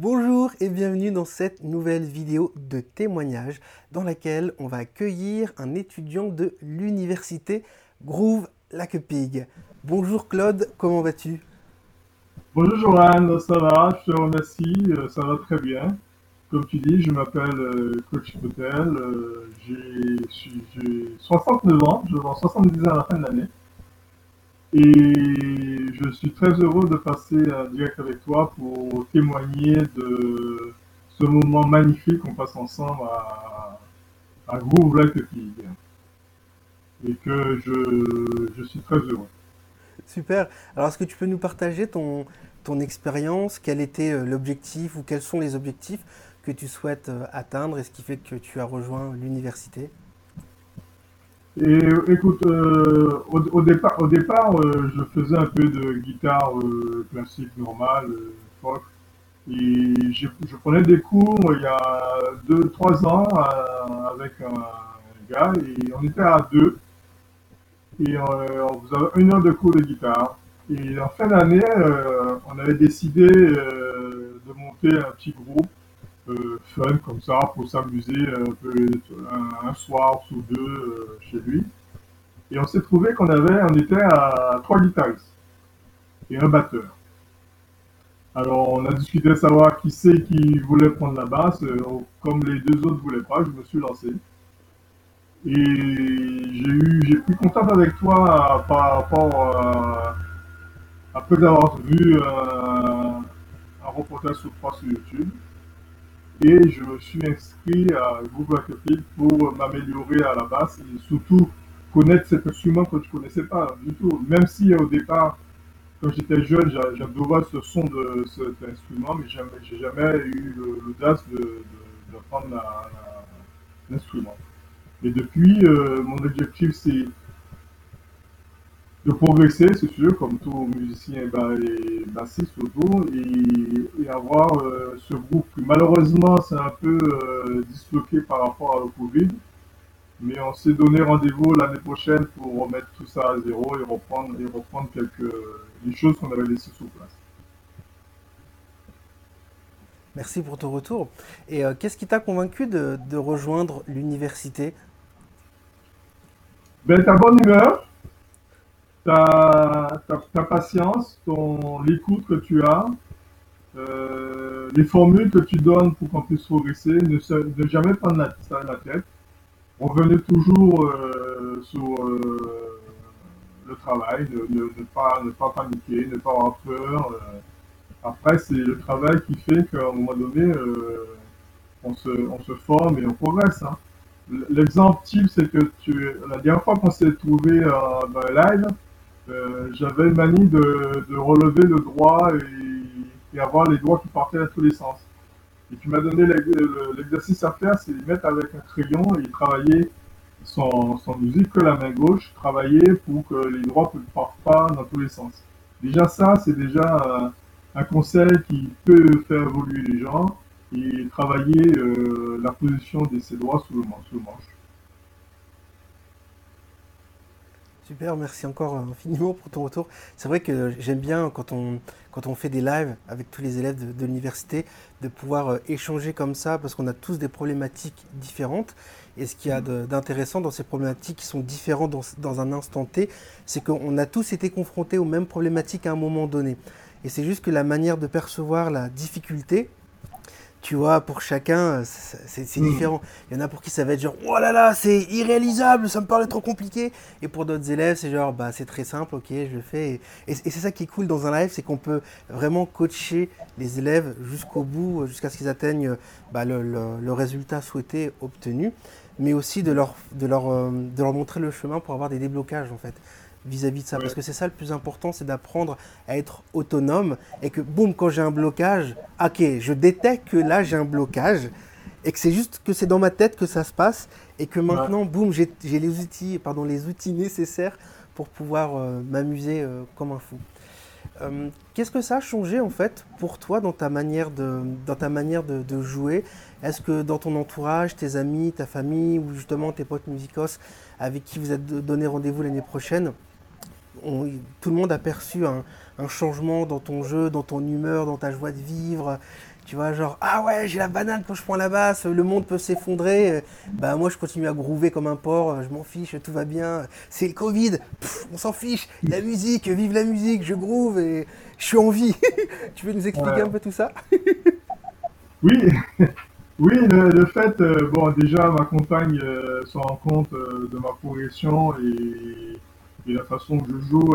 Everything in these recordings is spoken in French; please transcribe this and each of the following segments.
Bonjour et bienvenue dans cette nouvelle vidéo de témoignage dans laquelle on va accueillir un étudiant de l'université Groove Lacquepig. Bonjour Claude, comment vas-tu? Bonjour Johan, ça va, je te remercie, euh, ça va très bien. Comme tu dis, je m'appelle euh, Coach Potel, euh, j'ai 69 ans, je vais avoir 70 ans à la fin de l'année. Et je suis très heureux de passer en direct avec toi pour témoigner de ce moment magnifique qu'on passe ensemble à, à Groove Like Et que je, je, suis très heureux. Super. Alors, est-ce que tu peux nous partager ton, ton expérience? Quel était euh, l'objectif ou quels sont les objectifs que tu souhaites euh, atteindre et ce qui fait que tu as rejoint l'université? Et écoute, euh, au, départ, au départ euh, je faisais un peu de guitare euh, classique normale, folk. Et je, prenais des cours il y a 2-3 ans avec un gars et on était à deux. Et on faisait une heure de cours de guitare. Et en fin d'année, on avait décidé de monter un petit groupe euh, fun comme ça pour s'amuser un peu un, soir ou deux euh, chez lui. Et on s'est trouvé qu'on avait, on était à trois guitaristes et un batteur. Alors on a discuté de savoir qui c'est qui voulait prendre la basse. Euh, comme les deux autres voulaient pas, je me suis lancé. Et j'ai eu, j'ai pris contact avec toi par rapport à, après avoir vu un reportage sur toi sur YouTube et je me suis inscrit à Google Academy pour m'améliorer à la basse et surtout connaître cet instrument que je ne connaissais pas du tout. Même si au départ, quand j'étais jeune, j'adorais ce son de cet instrument, mais je n'ai jamais eu l'audace d'apprendre de, l'instrument. Et depuis, euh, mon objectif, c'est de progresser, c'est sûr, comme tout musicien et bassiste surtout, et, et avoir euh, ce groupe malheureusement c'est un peu euh, disloqué par rapport à le Covid, mais on s'est donné rendez-vous l'année prochaine pour remettre tout ça à zéro et reprendre, et reprendre quelques les choses qu'on avait laissées sur place. Merci pour ton retour. Et euh, qu'est-ce qui t'a convaincu de, de rejoindre l'université? Ben, Ta bonne humeur, ta, ta, patience, ton, l'écoute que tu as, euh, les formules que tu donnes pour qu'on puisse progresser, ne, jamais prendre la, ça la tête. Revenez toujours euh, sur euh, le travail, ne, ne, pas, ne pas paniquer, ne pas avoir peur. Après, c'est le travail qui fait qu'à un moment donné, on, se, on se forme et on progresse. Hein. L'exemple type, c'est que tu, la dernière fois qu'on s'est trouvé dans un live, j'avais une manie de, de, relever le droit et, et, avoir les doigts qui partaient à tous les sens. Et tu m'as donné l'exercice à faire, c'est mettre avec un crayon et travailler sans, sans musique que la main gauche, travailler pour que les doigts ne partent pas dans tous les sens. Déjà ça, c'est déjà un, conseil qui peut faire évoluer les gens et travailler euh, la position de ses le, sous le manche. Super, merci encore infiniment pour ton retour. C'est vrai que j'aime bien quand on, quand on fait des lives avec tous les élèves de, l'université, de pouvoir euh, échanger comme ça, parce qu'on a tous des problématiques différentes. Et ce qu'il y a d'intéressant dans ces problématiques qui sont différentes dans, dans un instant T, c'est qu'on a tous été confrontés aux mêmes problématiques à un moment donné. Et c'est juste que la manière de percevoir la difficulté, tu vois, pour chacun, c'est hmm. différent. Il y en a pour qui ça va être genre, oh là là, c'est irréalisable, ça me paraît trop compliqué. Et pour d'autres élèves, c'est genre, bah, c'est très simple, ok, je le fais. Et, c'est ça qui est cool dans un live, c'est qu'on peut vraiment coacher les élèves jusqu'au bout, jusqu'à ce qu'ils atteignent bah, le, le, résultat souhaité, obtenu, mais aussi de leur, de, leur, euh, de leur montrer le chemin pour avoir des déblocages, en fait vis-à-vis de ça. Parce que c'est ça le plus important, c'est d'apprendre à être autonome et que, boum, quand j'ai un blocage, ok, je détecte que là j'ai un blocage et que c'est juste que c'est dans ma tête que ça se passe et que maintenant, boum, j'ai les outils, pardon, les outils nécessaires pour pouvoir euh, m'amuser euh, comme un fou. Euh, qu'est-ce que ça a changé en fait pour toi dans ta manière de, dans ta manière de, de jouer? Est-ce que dans ton entourage, tes amis, ta famille ou justement tes potes musicos avec qui vous êtes donné rendez-vous l'année prochaine, tout le monde a perçu un, changement dans ton jeu, dans ton humeur, dans ta joie de vivre. Tu vois, genre, ah ouais, j'ai la banane quand je prends la basse, le monde peut s'effondrer. Bah, moi, je continue à groover comme un porc, je m'en fiche, tout va bien. C'est le Covid, on s'en fiche. La musique, vive la musique, je groove et je suis en vie. tu veux nous expliquer un peu tout ça? Oui, oui, le, fait, euh, bon, déjà, ma compagne euh, se rend compte euh, de ma progression et, la façon que je joue.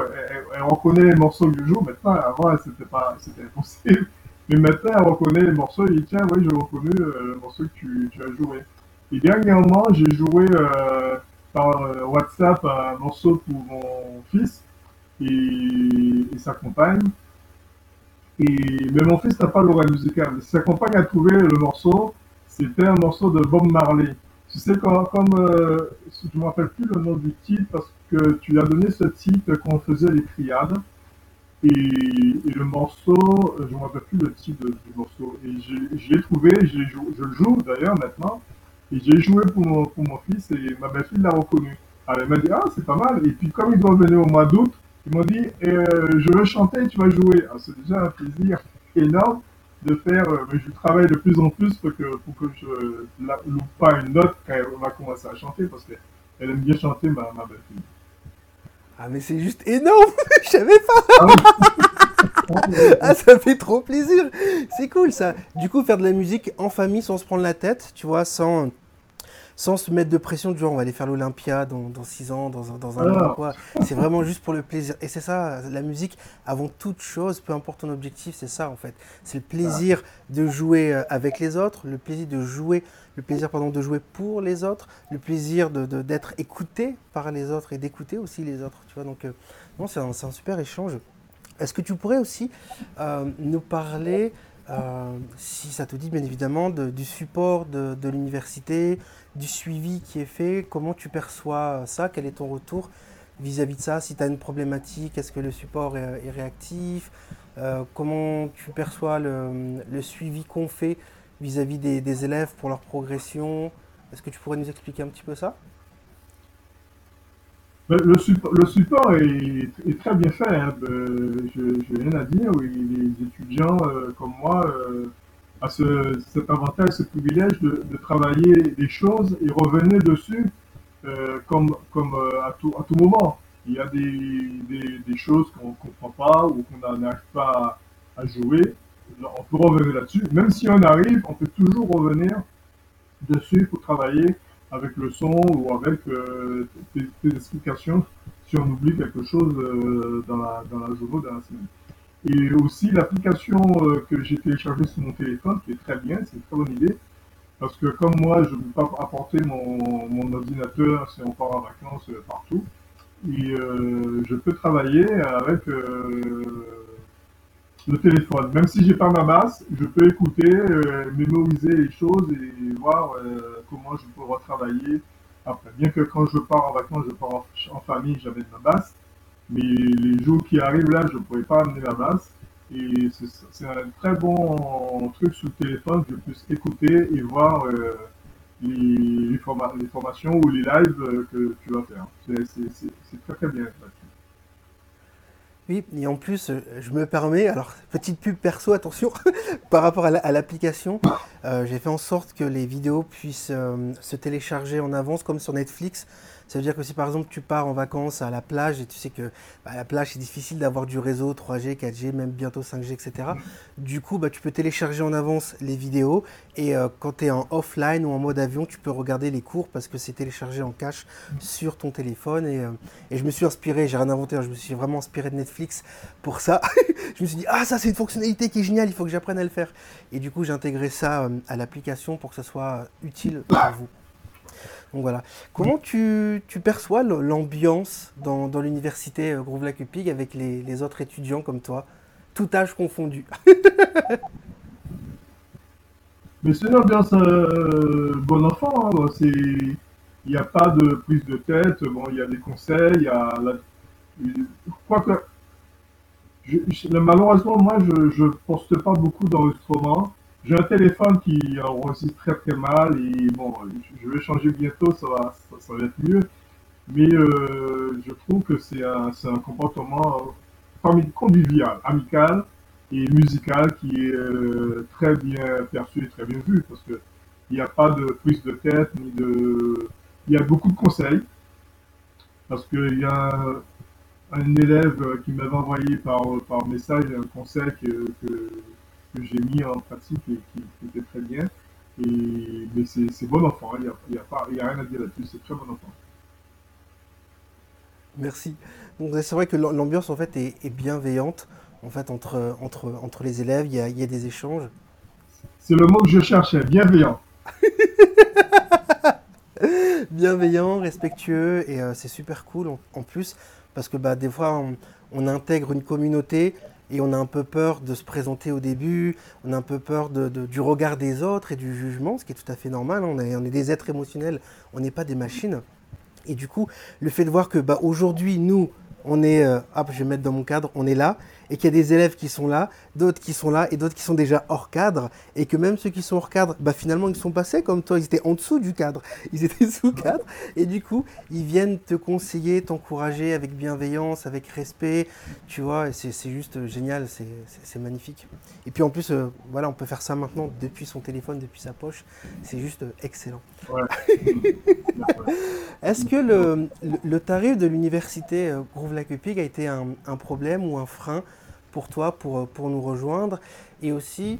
Elle, reconnaît les morceaux que je joue. Maintenant, avant, c'était pas, c'était impossible. Mais maintenant, elle reconnaît les morceaux et dit, tiens, oui, je reconnais le morceau que tu, as joué. Et dernièrement, j'ai joué par WhatsApp un morceau pour mon fils et, et sa compagne. Et, mais mon fils n'a pas l'oreille musicale. Sa compagne a trouvé le morceau c'était un morceau de Bob Marley. Tu sais, comme, comme euh, je ne me rappelle plus le nom du titre parce que tu as donné ce titre quand on faisait les triades. Et, le morceau, je ne me rappelle plus le titre du morceau. Et j'ai trouvé, je le joue d'ailleurs maintenant. Et j'ai joué pour mon, fils et ma belle-fille l'a reconnu. Elle m'a dit, ah, c'est pas mal. Et puis comme ils doivent venir au mois d'août, ils m'ont dit, euh, je veux chanter, tu vas jouer. Ah, c'est déjà un plaisir énorme de faire, euh, mais je travaille de plus en plus pour que, pour que je ne loupe pas une note quand elle va commencer à chanter, parce qu'elle aime bien chanter, ma, ma belle-fille. Ah, mais c'est juste énorme! Je savais pas! Ah, ah, ça fait trop plaisir! C'est cool, ça! Du coup, faire de la musique en famille sans se prendre la tête, tu vois, sans sans se mettre de pression du genre on va aller faire l'Olympia dans, dans six ans, dans, dans un an, quoi. C'est vraiment juste pour le plaisir. Et c'est ça, la musique, avant toute chose, peu importe ton objectif, c'est ça en fait. C'est le plaisir de jouer euh, avec les autres, le plaisir de jouer, le plaisir pardon, de jouer pour les autres, le plaisir d'être de, d'être écouté par les autres et d'écouter aussi les autres. Tu vois, donc euh, non, c'est un, un, super échange. Est-ce que tu pourrais aussi euh, nous parler si ça te dit bien évidemment, du support de, de l'université, du suivi qui est fait, comment tu perçois ça, quel est ton retour vis-à-vis de ça, si tu as une problématique, est-ce que le support est, réactif, euh, comment tu perçois le, suivi qu'on fait vis-à-vis des, élèves pour leur progression, est-ce que tu pourrais nous expliquer un petit peu ça? Le, support, est, très bien fait, hein. euh, je n'ai rien à dire, les étudiants euh, comme moi à ce, cet avantage, ce privilège de, de, travailler des choses et revenir dessus euh, comme, comme euh, à, tout, à tout moment. Il y a des, des, des choses qu'on ne comprend pas ou qu'on n'arrive pas à, jouer. On peut revenir là-dessus. Même si on arrive, on peut toujours revenir dessus pour travailler avec le son ou avec euh, des, explications si on oublie quelque chose euh, dans, la, dans la journée, dans la semaine. Et aussi l'application euh, que j'ai téléchargée sur mon téléphone, qui est très bien, c'est une très bonne idée. Parce que comme moi, je ne peux pas apporter mon, ordinateur si on part en vacances euh, partout. Et euh, je peux travailler avec le téléphone. Même si j'ai pas ma basse, je peux écouter, mémoriser les choses et voir comment je peux retravailler après. Bien que quand je pars en vacances, je pars en, famille, j'avais ma basse. Mais les jours qui arrivent là, je ne pourrais pas amener la basse. Et c'est un très bon truc sur le téléphone je puisse écouter et voir euh, les, formations ou les lives euh, que tu vas faire. C'est très très bien Oui, et en plus, euh, je me permets, alors petite pub perso, attention, par rapport à l'application, j'ai fait en sorte que les vidéos puissent se télécharger en avance comme sur Netflix. Ça veut dire que si par exemple tu pars en vacances à la plage et tu sais que bah, à la plage c'est difficile d'avoir du réseau 3G, 4G, même bientôt 5G, etc. Du coup, bah, tu peux télécharger en avance les vidéos et euh, quand tu es en offline ou en mode avion, tu peux regarder les cours parce que c'est téléchargé en cache sur ton téléphone. Et, euh, et je me suis inspiré, j'ai rien inventé, hein, je me suis vraiment inspiré de Netflix pour ça. je me suis dit, ah ça c'est une fonctionnalité qui est géniale, il faut que j'apprenne à le faire. Et du coup, j'ai intégré ça euh, à l'application pour que ça soit utile pour vous. Donc voilà. Comment tu, perçois l'ambiance dans, l'université euh, Groove Lac Upig avec les, autres étudiants comme toi, tout âge confondu? Mais c'est une ambiance euh, bon enfant. Hein. Il n'y a pas de prise de tête. Bon, il y a des conseils. Il y a Quoique, malheureusement, moi, je ne poste pas beaucoup d'enregistrements. J'ai un téléphone qui enregistre très très mal et bon, je vais changer bientôt, ça va, ça, va être mieux. Mais euh, je trouve que c'est un, un, comportement convivial, amical. et musical qui est très bien perçu et très bien vu parce que il n'y a pas de prise de tête ni de il y a beaucoup de conseils parce qu'il y a un élève qui m'avait envoyé par, par message un conseil que, que, j'ai mis en pratique et qui, était très bien. Et, mais c'est bon enfant, il n'y a, a, a, rien à dire là-dessus, c'est très bon enfant. Merci. Donc c'est vrai que l'ambiance en fait est, bienveillante en fait entre, entre, entre les élèves, il y a, y a des échanges. C'est le mot que je cherchais, bienveillant. bienveillant, respectueux et euh, c'est super cool en, plus parce que bah, des fois on, intègre une communauté et on a un peu peur de se présenter au début, on a un peu peur du regard des autres et du jugement, ce qui est tout à fait normal. Hein. On, est, on est des êtres émotionnels, on n'est pas des machines. Et du coup, le fait de voir que bah, aujourd'hui, nous, on est, euh, hop, je vais mettre dans mon cadre, on est là, et qu'il y a des élèves qui sont là, d'autres qui sont là, et d'autres qui sont déjà hors cadre, et que même ceux qui sont hors cadre, bah finalement ils sont passés comme toi, ils étaient en dessous du cadre, ils étaient sous cadre, et du coup ils viennent te conseiller, t'encourager avec bienveillance, avec respect, tu vois, et c'est juste génial, c'est magnifique. Et puis en plus, euh, voilà, on peut faire ça maintenant depuis son téléphone, depuis sa poche, c'est juste euh, excellent. Est-ce que le, le, tarif de l'université euh, Groove-Lac-Upig a été un, un problème ou un frein pour toi pour, pour nous rejoindre. Et aussi,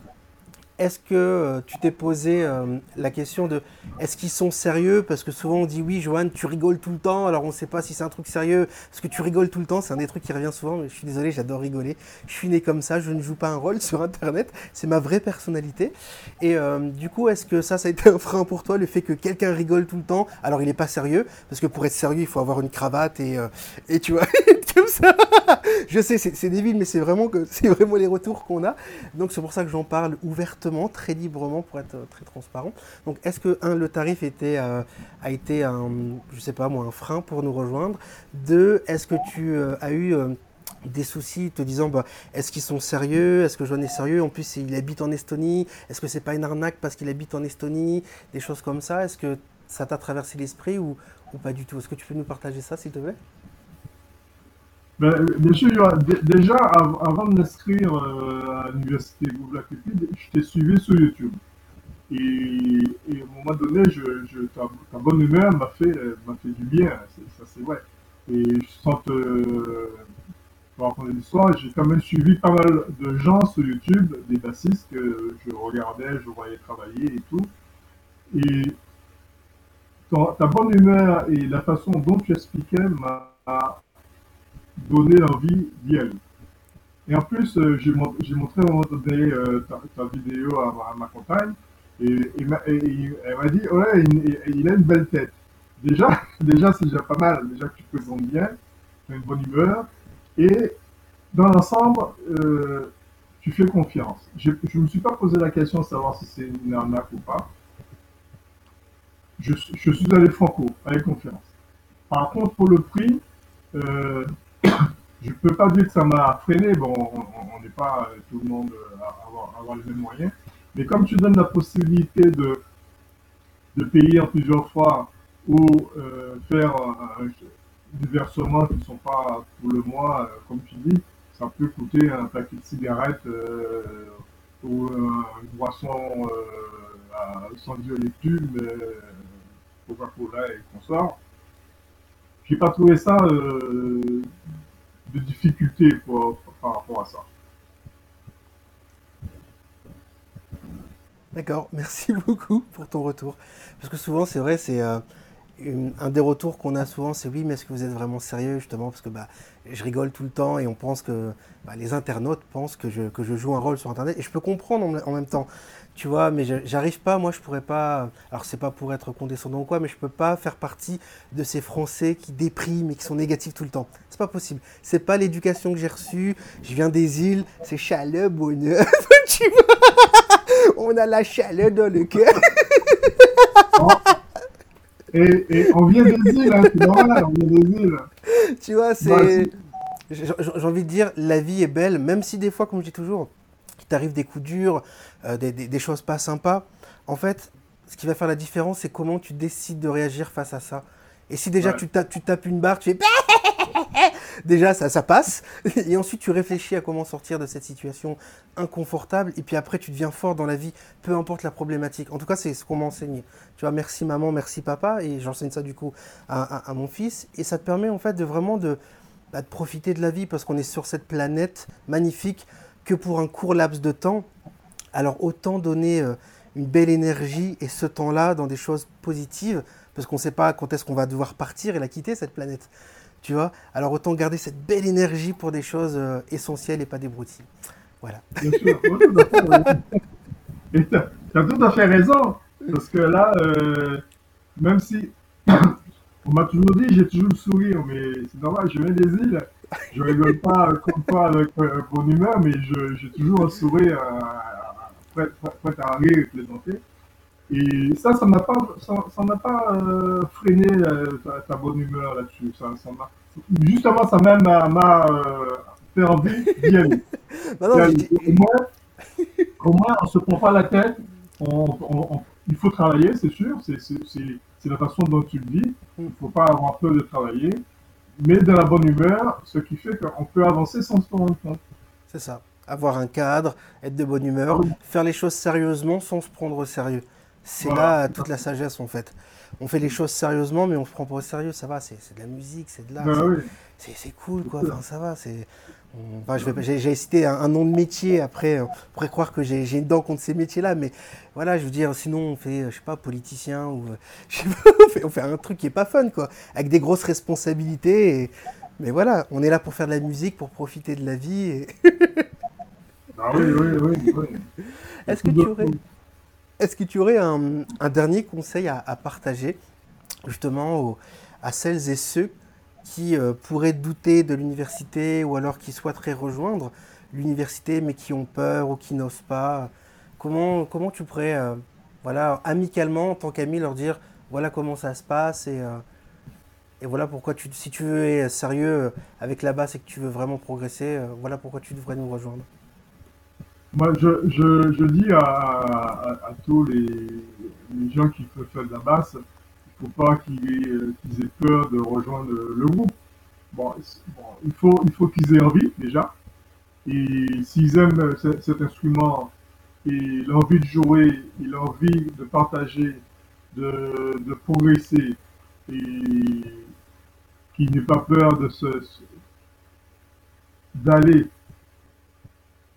est-ce que euh, tu t'es posé euh, la question de est-ce qu'ils sont sérieux? Parce que souvent on dit oui, Johan, tu rigoles tout le temps, alors on ne sait pas si c'est un truc sérieux. Parce que tu rigoles tout le temps, c'est un des trucs qui revient souvent, mais je suis désolé, j'adore rigoler. Je suis né comme ça, je ne joue pas un rôle sur Internet, c'est ma vraie personnalité. Et euh, du coup, est-ce que ça, ça a été un frein pour toi, le fait que quelqu'un rigole tout le temps? Alors il n'est pas sérieux, parce que pour être sérieux, il faut avoir une cravate et, tu vois, comme ça. je sais, c'est débile, mais c'est vraiment les retours qu'on a. Donc c'est pour ça que j'en parle ouvertement très librement pour être très transparent. Donc est-ce que, un, le tarif était, euh, a été un, je sais pas moi, un frein pour nous rejoindre? Deux, est-ce que tu euh, as eu euh, des soucis te disant bah, est-ce qu'ils sont sérieux? Est-ce que Joanne est sérieux? En plus, il habite en Estonie. Est-ce que c'est pas une arnaque parce qu'il habite en Estonie? Des choses comme ça. Est-ce que ça t'a traversé l'esprit ou, ou pas du tout? Est-ce que tu peux nous partager ça, s'il te plaît? Ben, bien sûr, déjà, avant de m'inscrire euh, à l'université Google je t'ai suivi sur YouTube. Et, et, à un moment donné, ta, bonne humeur m'a fait, m'a fait du bien, ça c'est vrai. Et je sens euh, pour raconter l'histoire, j'ai quand même suivi pas mal de gens sur YouTube, des bassistes que je regardais, je voyais travailler et tout. Et ta bonne humeur et la façon dont tu expliquais m'a donner l'envie d'y aller. Et en plus, euh, j'ai montré à un moment donné euh, ta, vidéo à, ma compagne et, elle m'a dit Ouais, il, a une belle tête. Déjà, déjà c'est déjà pas mal. Déjà que tu présentes bien, tu as une bonne humeur. Et dans l'ensemble, euh, tu fais confiance. Je ne me suis pas posé la question de savoir si c'est une arnaque ou pas. Je, je, suis allé franco, avec confiance. Par contre, pour le prix, je peux pas dire que ça m'a freiné. Bon, on n'est pas euh, tout le monde euh, à avoir, les mêmes moyens. Mais comme tu donnes la possibilité de, de payer plusieurs fois ou euh, faire des versements qui ne sont pas pour le mois, comme tu dis, ça peut coûter un paquet de cigarettes ou une boisson à 110 lectures, Coca-Cola et consorts. J'ai pas trouvé ça de difficultés par rapport à ça. D'accord, merci beaucoup pour ton retour. Parce que souvent, c'est vrai, c'est euh, un des retours qu'on a souvent, c'est oui, mais est-ce que vous êtes vraiment sérieux justement? Parce que bah, je rigole tout le temps et on pense que bah, les internautes pensent que je, que je joue un rôle sur Internet. Et je peux comprendre en même temps tu vois, mais j'arrive pas, moi je pourrais pas, alors c'est pas pour être condescendant ou quoi, mais je peux pas faire partie de ces Français qui dépriment et qui sont négatifs tout le temps. C'est pas possible. C'est pas l'éducation que j'ai reçue. Je viens des îles, c'est chaleur, bonheur. tu vois? On a la chaleur dans le cœur. Et, on vient des îles, hein, c'est normal, on vient des îles. Tu vois, c'est. J'ai envie de dire, la vie est belle, même si des fois, comme je dis toujours, t'arrive des coups durs, euh, des, choses pas sympas. En fait, ce qui va faire la différence, c'est comment tu décides de réagir face à ça. Et si déjà tu, tapes, tu tapes une barre, tu fais déjà ça, ça passe. Et ensuite tu réfléchis à comment sortir de cette situation inconfortable. Et puis après tu deviens fort dans la vie, peu importe la problématique. En tout cas c'est ce qu'on m'a enseigné. Tu vois, merci maman, merci papa. Et j'enseigne ça du coup à, mon fils. Et ça te permet en fait de vraiment de, bah, de profiter de la vie parce qu'on est sur cette planète magnifique que pour un court laps de temps. Alors autant donner euh, une belle énergie et ce temps-là dans des choses positives parce qu'on ne sait pas quand est-ce qu'on va devoir partir et la quitter, cette planète. Tu vois Alors autant garder cette belle énergie pour des choses euh, essentielles et pas des broutilles. Voilà. Bien sûr. tu as, tout à fait raison. Parce que là, euh, même si on m'a toujours dit, j'ai toujours le sourire, mais c'est normal, je viens des îles. Je rigole pas comme toi avec euh, bonne humeur, mais j'ai toujours un sourire prêt, prêt, à rire et plaisanter. Et ça, ça n'a pas, ça, n'a pas euh, freiné euh, ta, bonne humeur là-dessus. Ça, ça justement, ça même m'a euh, fait envie d'y aller. au, moins, au moins, on se prend pas la tête. On, il faut travailler, c'est sûr. C'est la façon dont tu le vis. Il ne faut pas avoir peur de travailler. Mais de la bonne humeur, ce qui fait qu'on peut avancer sans se rendre compte. C'est ça. Avoir un cadre, être de bonne humeur, faire les choses sérieusement sans se prendre au sérieux. C'est là toute la sagesse en fait. On fait les choses sérieusement, mais on se prend pas au sérieux. Ça va, c'est de la musique, c'est de l'art. Bah c'est cool, quoi. Enfin, ça va. C'est. j'ai cité un, nom de métier. Après, on pourrait croire que j'ai une dent contre ces métiers-là, mais voilà, je veux dire, sinon on fait, je sais pas, politicien ou on, fait, un truc qui est pas fun, quoi, avec des grosses responsabilités. Mais voilà, on est là pour faire de la musique, pour profiter de la vie. ah oui, oui, oui. oui. Est-ce que tu aurais est-ce que tu aurais un, dernier conseil à, partager justement à celles et ceux qui euh, pourraient douter de l'université ou alors qui souhaiteraient rejoindre l'université mais qui ont peur ou qui n'osent pas? Comment, comment tu pourrais, euh, voilà, amicalement, en tant qu'ami, leur dire voilà comment ça se passe et, euh, et voilà pourquoi tu, si tu veux être sérieux avec la basse et que tu veux vraiment progresser, voilà pourquoi tu devrais nous rejoindre. Moi, je, je, je dis à, tous les, gens qui veulent faire de la basse, il ne faut pas qu'ils aient, peur de rejoindre le, groupe. Bon, bon, il faut, il faut qu'ils aient envie déjà. Et s'ils aiment cet, instrument et l'envie de jouer et l'envie de partager, de, de progresser et qu'ils n'aient pas peur d'aller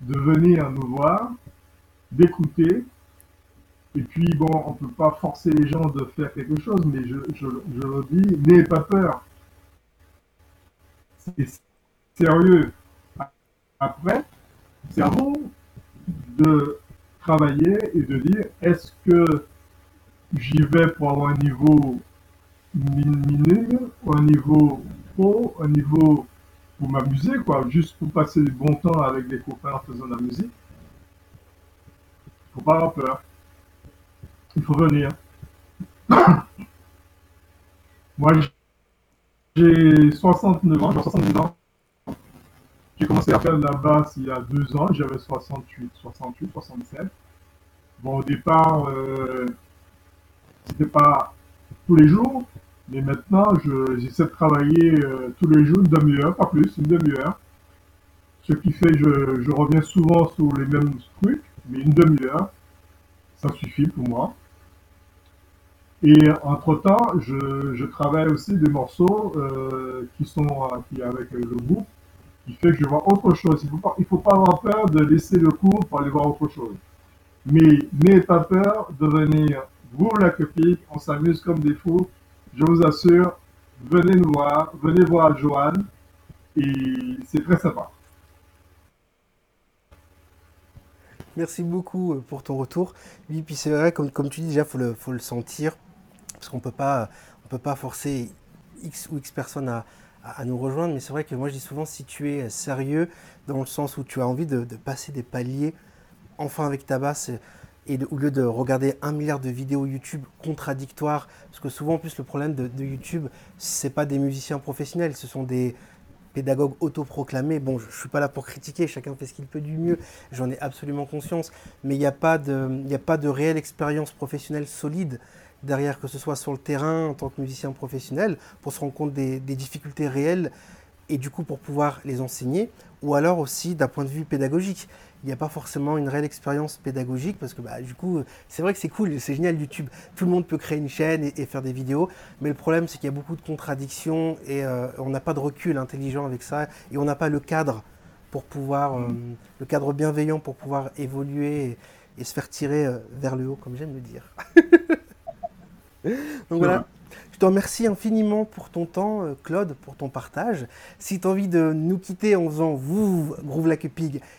de venir nous voir, d'écouter. Et puis, bon, on ne peut pas forcer les gens de faire quelque chose, mais je, leur dis, n'ayez pas peur. C'est sérieux. Après, c'est à vous de travailler et de dire, est-ce que j'y vais pour avoir un niveau minime, un niveau pro, un niveau pour m'amuser, quoi, juste pour passer du bon temps avec des copains en faisant de la musique. Faut pas avoir peur. Il faut venir. Moi, j'ai 69 ans, j'ai 70 ans. J'ai commencé à faire la basse il y a deux ans, j'avais 68, 68, 67. Bon, au départ, euh, c'était pas tous les jours, mais maintenant, j'essaie de travailler euh, tous les jours une demi-heure, pas plus, une demi-heure. Ce qui fait que je, reviens souvent sur les mêmes trucs, mais une demi-heure, ça suffit pour moi. Et entre-temps, je, travaille aussi des morceaux euh, qui sont qui, avec le groupe, qui fait que je vois autre chose. Il ne faut, pas, avoir peur de laisser le cours pour aller voir autre chose. Mais n'ayez pas peur de venir, vous la copie, on s'amuse comme des fous, je vous assure, venez nous voir, venez voir Johan, et c'est très sympa. Merci beaucoup euh, pour ton retour. Oui, puis c'est vrai, comme, comme tu dis, déjà, il faut le, faut le sentir, parce qu'on ne peut pas forcer X ou X personnes à, à, nous rejoindre, mais c'est vrai que moi je dis souvent, si tu es sérieux, dans le sens où tu as envie de, de passer des paliers, enfin avec ta basse, et au lieu de regarder un milliard de vidéos YouTube contradictoires, parce que souvent en plus le problème de, de YouTube, c'est pas des musiciens professionnels, ce sont des pédagogues autoproclamés. Bon, je, ne suis pas là pour critiquer, chacun fait ce qu'il peut du mieux, j'en ai absolument conscience, mais il n'y a pas de, a pas de réelle expérience professionnelle solide derrière, que ce soit sur le terrain en tant que musicien professionnel, pour se rendre compte des, des difficultés réelles et du coup pour pouvoir les enseigner, ou alors aussi d'un point de vue pédagogique. Il n'y a pas forcément une réelle expérience pédagogique parce que bah, du coup, c'est vrai que c'est cool, c'est génial YouTube. Tout le monde peut créer une chaîne et, faire des vidéos, mais le problème c'est qu'il y a beaucoup de contradictions et euh, on n'a pas de recul intelligent avec ça et on n'a pas le cadre pour pouvoir, euh, le cadre bienveillant pour pouvoir évoluer et, se faire tirer euh, vers le haut, comme j'aime le dire. Donc voilà. Te remercie infiniment pour ton temps, euh, Claude, pour ton partage. Si tu as envie de nous quitter en faisant vous, Groove Like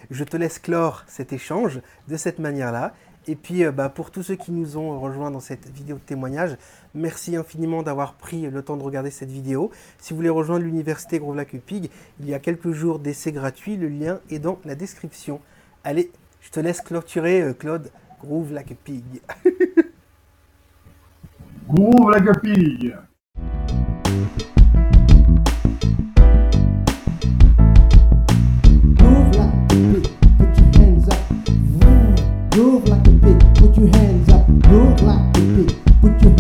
je te laisse clore cet échange de cette manière-là. Et puis, bah, pour tous ceux qui nous ont rejoints dans cette vidéo de témoignage, merci infiniment d'avoir pris le temps de regarder cette vidéo. Si vous voulez rejoindre l'université Groove Like il y a quelques jours d'essai gratuit. Le lien est dans la description. Allez, je te laisse clôturer, euh, Claude. Groove Like. Groove Like a Pig. Groove like a pig, put your hands up. Groove like a pig, put your